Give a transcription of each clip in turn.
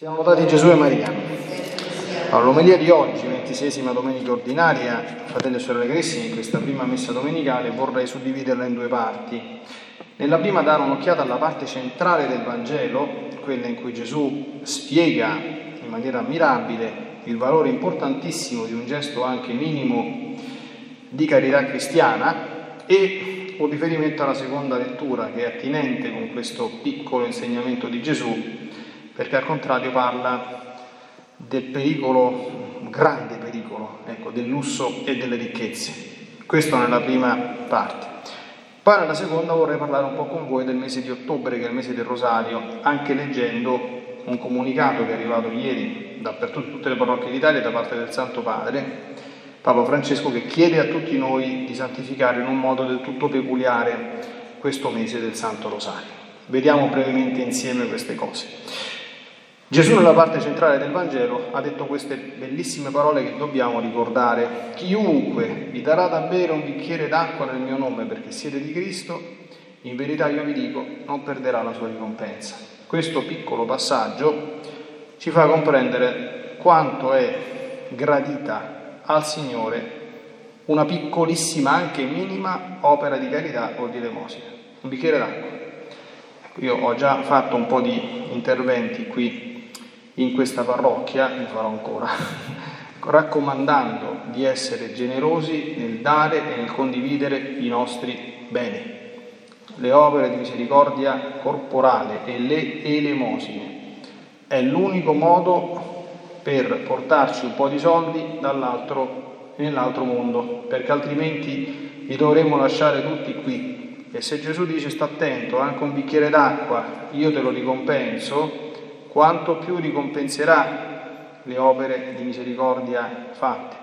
Siamo lodati Gesù e Maria. Allora, l'omelia di oggi, ventisesima domenica ordinaria, fratelli e sorelle carissimi, in questa prima messa domenicale vorrei suddividerla in due parti. Nella prima dare un'occhiata alla parte centrale del Vangelo, quella in cui Gesù spiega in maniera ammirabile il valore importantissimo di un gesto anche minimo di carità cristiana e un riferimento alla seconda lettura che è attinente con questo piccolo insegnamento di Gesù perché al contrario parla del pericolo, un grande pericolo, ecco, del lusso e delle ricchezze. Questo nella prima parte. Poi nella seconda vorrei parlare un po' con voi del mese di ottobre, che è il mese del Rosario, anche leggendo un comunicato che è arrivato ieri dappertutto, in tutte le parrocchie d'Italia da parte del Santo Padre, Papa Francesco, che chiede a tutti noi di santificare in un modo del tutto peculiare questo mese del Santo Rosario. Vediamo brevemente insieme queste cose. Gesù nella parte centrale del Vangelo ha detto queste bellissime parole che dobbiamo ricordare. Chiunque vi darà da bere un bicchiere d'acqua nel mio nome perché siete di Cristo, in verità io vi dico, non perderà la sua ricompensa. Questo piccolo passaggio ci fa comprendere quanto è gradita al Signore una piccolissima, anche minima opera di carità o di elemosina. Un bicchiere d'acqua. Io ho già fatto un po' di interventi qui in questa parrocchia, ne farò ancora, raccomandando di essere generosi nel dare e nel condividere i nostri beni. Le opere di misericordia corporale e le elemosine è l'unico modo per portarci un po' di soldi dall'altro nell'altro mondo, perché altrimenti li dovremmo lasciare tutti qui. E se Gesù dice sta attento, anche un bicchiere d'acqua, io te lo ricompenso, quanto più ricompenserà le opere di misericordia fatte.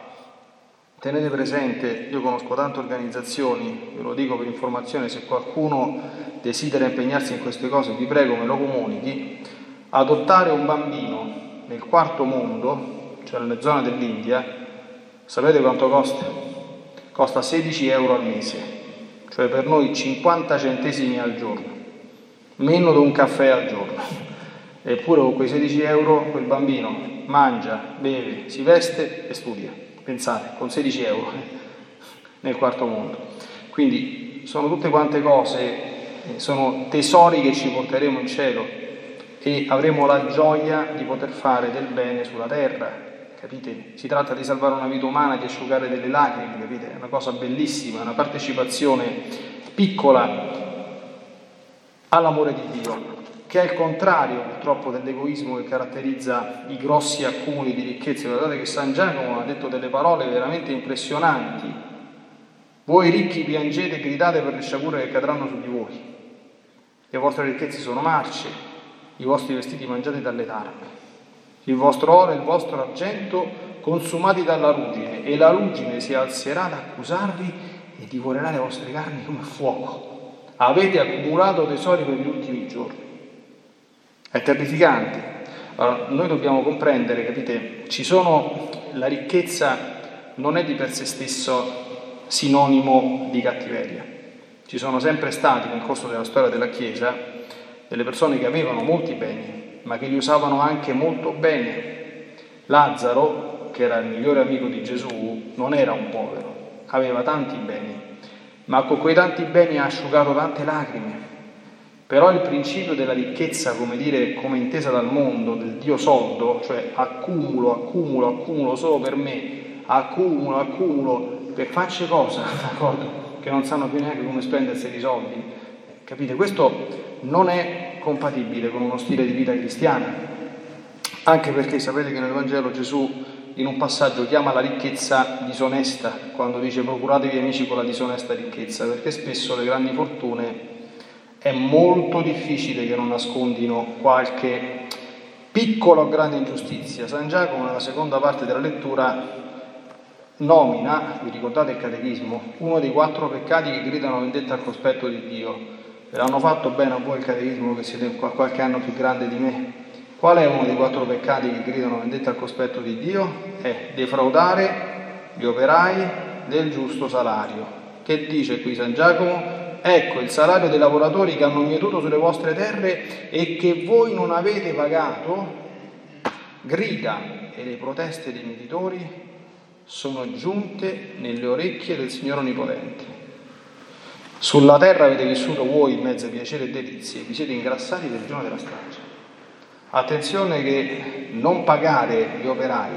Tenete presente, io conosco tante organizzazioni, ve lo dico per informazione, se qualcuno desidera impegnarsi in queste cose, vi prego me lo comunichi, adottare un bambino nel quarto mondo, cioè nelle zone dell'India, sapete quanto costa? Costa 16 euro al mese, cioè per noi 50 centesimi al giorno, meno di un caffè al giorno. Eppure con quei 16 euro quel bambino mangia, beve, si veste e studia. Pensate, con 16 euro nel quarto mondo. Quindi sono tutte quante cose, eh, sono tesori che ci porteremo in cielo e avremo la gioia di poter fare del bene sulla terra. Capite? Si tratta di salvare una vita umana, di asciugare delle lacrime, capite? È una cosa bellissima, una partecipazione piccola all'amore di Dio che è il contrario purtroppo dell'egoismo che caratterizza i grossi accumuli di ricchezze. Guardate che San Giacomo ha detto delle parole veramente impressionanti. Voi ricchi piangete e gridate per le sciagure che cadranno su di voi. Le vostre ricchezze sono marce, i vostri vestiti mangiati dalle tarme, il vostro oro e il vostro argento consumati dalla ruggine, e la ruggine si alzerà ad accusarvi e divorerà le vostre carni come fuoco. Avete accumulato tesori per gli ultimi giorni. È terrificante. Allora, noi dobbiamo comprendere, capite, ci sono, la ricchezza non è di per sé stesso sinonimo di cattiveria. Ci sono sempre stati nel corso della storia della Chiesa delle persone che avevano molti beni, ma che li usavano anche molto bene. Lazzaro, che era il migliore amico di Gesù, non era un povero, aveva tanti beni, ma con quei tanti beni ha asciugato tante lacrime, però il principio della ricchezza, come dire, come intesa dal mondo, del Dio soldo, cioè accumulo, accumulo, accumulo solo per me, accumulo, accumulo, per farci cosa, d'accordo? Che non sanno più neanche come spendersi i soldi. Capite? Questo non è compatibile con uno stile di vita cristiana, anche perché sapete che nel Vangelo Gesù in un passaggio chiama la ricchezza disonesta, quando dice procuratevi amici con la disonesta ricchezza, perché spesso le grandi fortune è molto difficile che non nascondino qualche piccola o grande ingiustizia. San Giacomo nella seconda parte della lettura nomina, vi ricordate il catechismo, uno dei quattro peccati che gridano vendetta al cospetto di Dio. Ve l'hanno fatto bene a voi il catechismo che siete qualche anno più grande di me. Qual è uno dei quattro peccati che gridano vendetta al cospetto di Dio? È defraudare gli operai del giusto salario. Che dice qui San Giacomo? Ecco il salario dei lavoratori che hanno mietuto sulle vostre terre e che voi non avete pagato, grida e le proteste dei meditori sono giunte nelle orecchie del Signore Onnipotente. Sulla terra avete vissuto voi in mezzo a piacere e delizie, vi siete ingrassati del giorno della strage. Attenzione che non pagare gli operai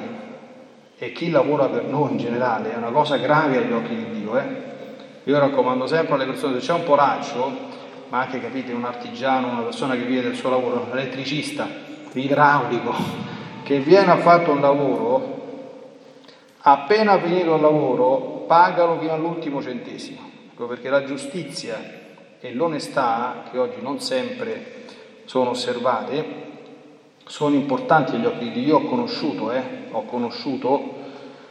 e chi lavora per noi in generale è una cosa grave agli occhi di Dio. Eh? Io raccomando sempre alle persone, se c'è un poraccio, ma anche capite un artigiano, una persona che vive del suo lavoro, un elettricista, l'idraulico, che viene a fare un lavoro, appena finito il lavoro pagalo fino all'ultimo centesimo, ecco perché la giustizia e l'onestà, che oggi non sempre sono osservate, sono importanti agli occhi di Dio. Io ho conosciuto, eh, ho conosciuto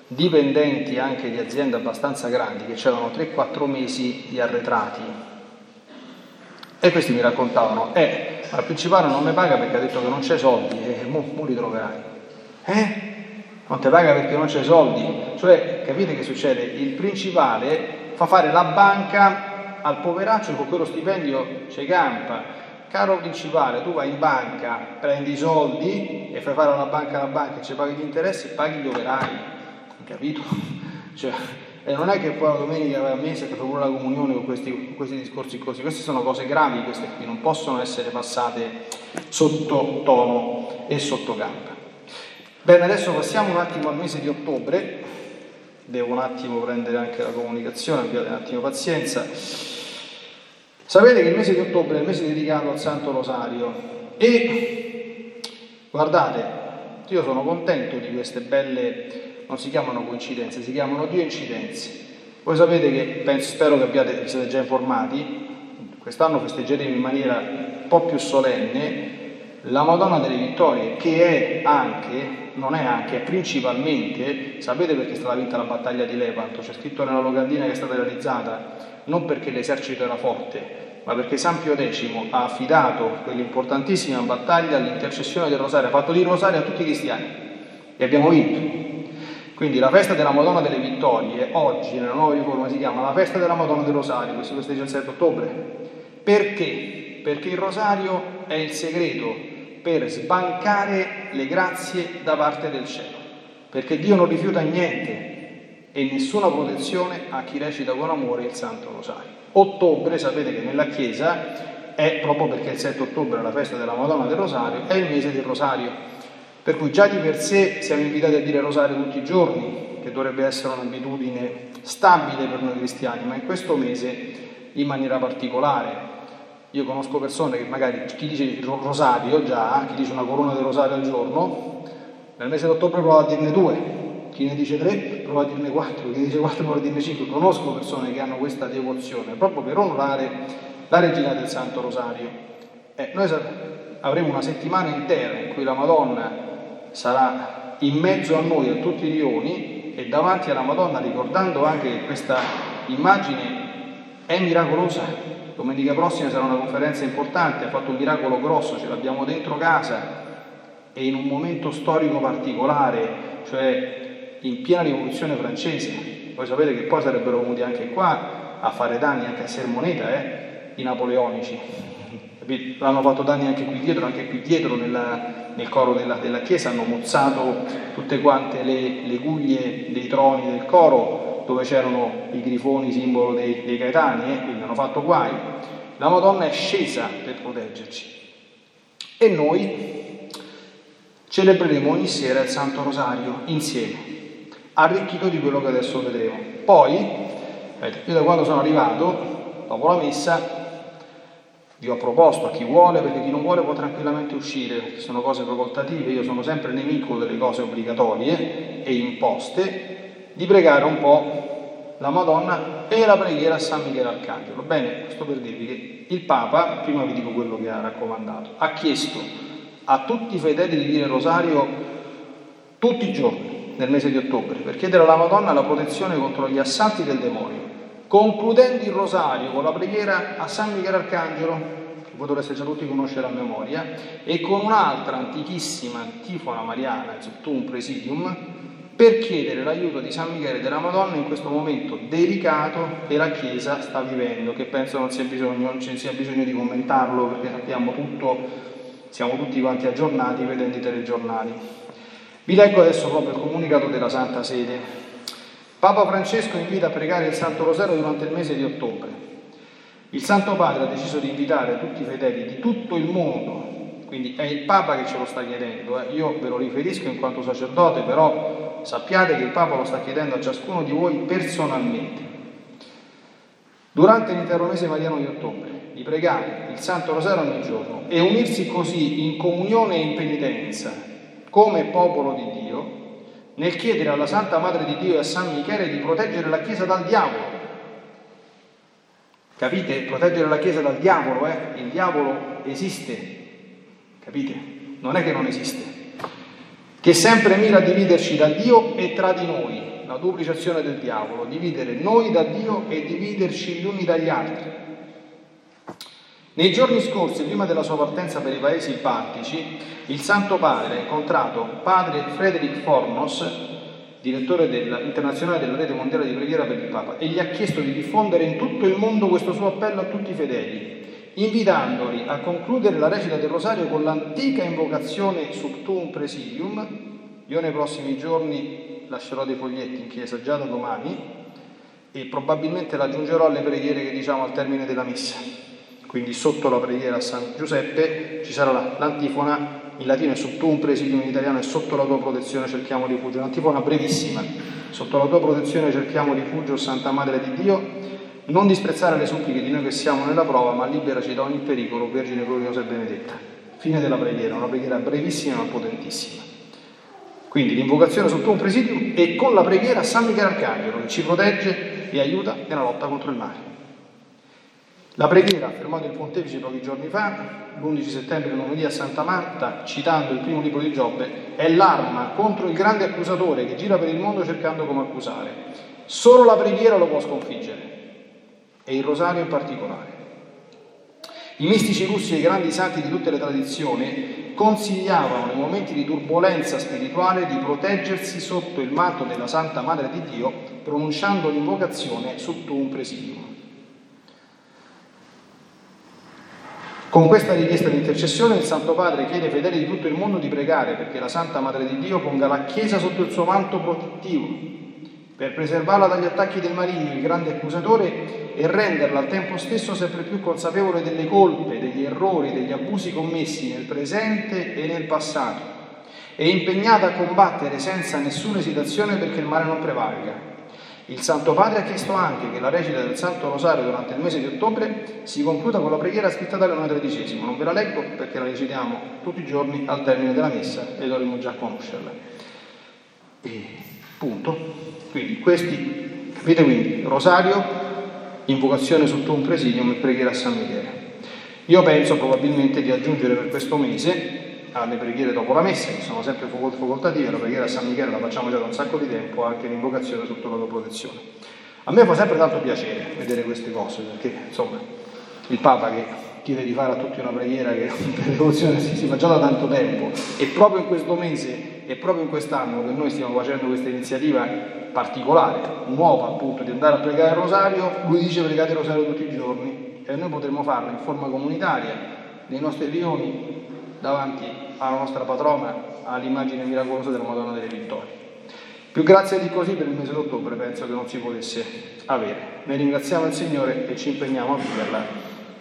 dipendenti anche di aziende abbastanza grandi che avevano 3-4 mesi di arretrati. E questi mi raccontavano, eh, ma il principale non mi paga perché ha detto che non c'è soldi, e eh, mo, mo li troverai. Eh? Non ti paga perché non c'è soldi. Cioè, capite che succede? Il principale fa fare la banca al poveraccio con quello stipendio ci campa Caro principale, tu vai in banca, prendi i soldi e fai fare una banca alla banca e ci paghi gli interessi paghi gli operai, capito? Cioè, e non è che poi la domenica a mese che pure la comunione con questi, con questi discorsi così, queste sono cose gravi, queste qui non possono essere passate sotto tono e sotto gamba. Bene, adesso passiamo un attimo al mese di ottobre, devo un attimo prendere anche la comunicazione, abbiate un attimo pazienza. Sapete che il mese di ottobre è il mese dedicato al Santo Rosario e guardate, io sono contento di queste belle, non si chiamano coincidenze, si chiamano Dio incidenze. Voi sapete che, penso, spero che abbiate, siete già informati, quest'anno festeggeremo in maniera un po' più solenne la Madonna delle Vittorie, che è anche, non è anche, è principalmente, sapete perché è stata vinta la battaglia di Lepanto? C'è scritto nella locandina che è stata realizzata non perché l'esercito era forte, ma perché San Pio X ha affidato quell'importantissima battaglia all'intercessione del rosario, ha fatto di rosario a tutti i cristiani e abbiamo vinto. Quindi la festa della Madonna delle Vittorie oggi nella nuova riforma si chiama la festa della Madonna del Rosario, questo festeggia il 7 ottobre. Perché? Perché il rosario è il segreto per sbancare le grazie da parte del cielo, perché Dio non rifiuta niente, e nessuna protezione a chi recita con amore il Santo Rosario. Ottobre, sapete che nella Chiesa è proprio perché il 7 ottobre è la festa della Madonna del Rosario, è il mese del Rosario. Per cui già di per sé siamo invitati a dire Rosario tutti i giorni, che dovrebbe essere un'abitudine stabile per noi cristiani, ma in questo mese in maniera particolare. Io conosco persone che magari chi dice il rosario già, chi dice una corona del rosario al giorno, nel mese di ottobre prova a dirne due, chi ne dice tre prova a dirne quattro, chi ne dice quattro prova a dirne cinque. Conosco persone che hanno questa devozione proprio per onorare la regina del Santo Rosario. Eh, noi avremo una settimana intera in cui la Madonna sarà in mezzo a noi, a tutti i rioni, e davanti alla Madonna, ricordando anche che questa immagine è miracolosa. Domenica prossima sarà una conferenza importante, ha fatto un miracolo grosso, ce l'abbiamo dentro casa e in un momento storico particolare, cioè in piena rivoluzione francese. Voi sapete che poi sarebbero venuti anche qua a fare danni anche a Sermoneta, eh, i napoleonici. L'hanno fatto danni anche qui dietro, anche qui dietro nella, nel coro della, della, chiesa, hanno mozzato tutte quante le, le, guglie dei troni del coro dove c'erano i grifoni, simbolo dei, dei gaetani, eh, quindi hanno fatto guai. La Madonna è scesa per proteggerci. E noi celebreremo ogni sera il Santo Rosario insieme arricchito di quello che adesso vedremo. Poi, io da quando sono arrivato, dopo la messa, vi ho proposto a chi vuole, perché chi non vuole può tranquillamente uscire, sono cose facoltative, io sono sempre nemico delle cose obbligatorie e imposte, di pregare un po' la Madonna e la preghiera a San Michele Arcangelo. Bene, questo per dirvi che il Papa, prima vi dico quello che ha raccomandato, ha chiesto a tutti i fedeli di dire rosario tutti i giorni, nel mese di ottobre per chiedere alla Madonna la protezione contro gli assalti del demonio, concludendo il rosario con la preghiera a San Michele Arcangelo, che voi dovreste già tutti conoscere a memoria, e con un'altra antichissima antifona mariana, Tum Presidium, per chiedere l'aiuto di San Michele della Madonna in questo momento delicato che la Chiesa sta vivendo, che penso non, sia bisogno, non ci sia bisogno di commentarlo perché sappiamo tutto, siamo tutti quanti aggiornati vedendo i telegiornali. Vi leggo adesso proprio il comunicato della Santa Sede. Papa Francesco invita a pregare il Santo Rosario durante il mese di ottobre. Il Santo Padre ha deciso di invitare tutti i fedeli di tutto il mondo, quindi è il Papa che ce lo sta chiedendo, eh. io ve lo riferisco in quanto sacerdote, però sappiate che il Papa lo sta chiedendo a ciascuno di voi personalmente. Durante l'intero mese mariano di ottobre, di pregare il Santo Rosario ogni giorno e unirsi così in comunione e in penitenza come popolo di Dio nel chiedere alla Santa Madre di Dio e a San Michele di proteggere la Chiesa dal diavolo. Capite? Proteggere la Chiesa dal diavolo, eh? Il diavolo esiste, capite? Non è che non esiste. Che sempre mira a dividerci da Dio e tra di noi, la duplice azione del diavolo, dividere noi da Dio e dividerci gli uni dagli altri. Nei giorni scorsi, prima della sua partenza per i paesi baltici, il Santo Padre ha incontrato padre Frederick Fornos, direttore internazionale della rete mondiale di preghiera per il Papa, e gli ha chiesto di diffondere in tutto il mondo questo suo appello a tutti i fedeli, invitandoli a concludere la recita del rosario con l'antica invocazione Subtum Presidium. Io nei prossimi giorni lascerò dei foglietti in chiesa già da domani e probabilmente l'aggiungerò alle preghiere che diciamo al termine della messa. Quindi sotto la preghiera a San Giuseppe ci sarà l'antifona, in latino è un presidio, in italiano è sotto la tua protezione cerchiamo rifugio, un'antifona brevissima, sotto la tua protezione cerchiamo rifugio, Santa Madre di Dio, non disprezzare le suppliche di noi che siamo nella prova, ma liberaci da ogni pericolo, Vergine gloriosa e benedetta. Fine della preghiera, una preghiera brevissima ma potentissima. Quindi l'invocazione sotto un presidio e con la preghiera a San Michele Arcangelo che ci protegge e aiuta nella lotta contro il male. La preghiera, affermato il pontefice pochi giorni fa, l'11 settembre omelia a Santa Marta, citando il primo libro di Giobbe, è l'arma contro il grande accusatore che gira per il mondo cercando come accusare. Solo la preghiera lo può sconfiggere, e il rosario in particolare. I mistici russi e i grandi santi di tutte le tradizioni consigliavano nei momenti di turbolenza spirituale di proteggersi sotto il manto della Santa Madre di Dio pronunciando l'invocazione sotto un presidio. Con questa richiesta di intercessione il Santo Padre chiede ai fedeli di tutto il mondo di pregare perché la Santa Madre di Dio ponga la Chiesa sotto il suo manto protettivo, per preservarla dagli attacchi del maligno, il grande accusatore, e renderla al tempo stesso sempre più consapevole delle colpe, degli errori, degli abusi commessi nel presente e nel passato, e impegnata a combattere senza nessuna esitazione perché il male non prevalga il Santo Padre ha chiesto anche che la recita del Santo Rosario durante il mese di ottobre si concluda con la preghiera scritta da Leone XIII. Non ve la leggo perché la recitiamo tutti i giorni al termine della messa e dovremmo già conoscerla. E punto. Quindi questi, capite quindi, Rosario, invocazione sotto un presidium e preghiera a San Michele. Io penso probabilmente di aggiungere per questo mese alle preghiere dopo la messa, che sono sempre facoltative, la preghiera a San Michele la facciamo già da un sacco di tempo, anche l'invocazione sotto la tua protezione. A me fa sempre tanto piacere vedere queste cose, perché insomma il Papa che chiede di fare a tutti una preghiera che per devozione si, si fa già da tanto tempo e proprio in questo mese e proprio in quest'anno che noi stiamo facendo questa iniziativa particolare, nuova appunto, di andare a pregare il rosario, lui dice pregate il rosario tutti i giorni e noi potremmo farlo in forma comunitaria nei nostri rioni davanti alla nostra patrona, all'immagine miracolosa della Madonna delle Vittorie. Più grazie di così per il mese d'ottobre penso che non si potesse avere. Noi ringraziamo il Signore e ci impegniamo a viverla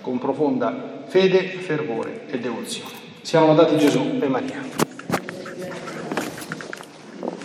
con profonda fede, fervore e devozione. Siamo lodati Gesù e Maria.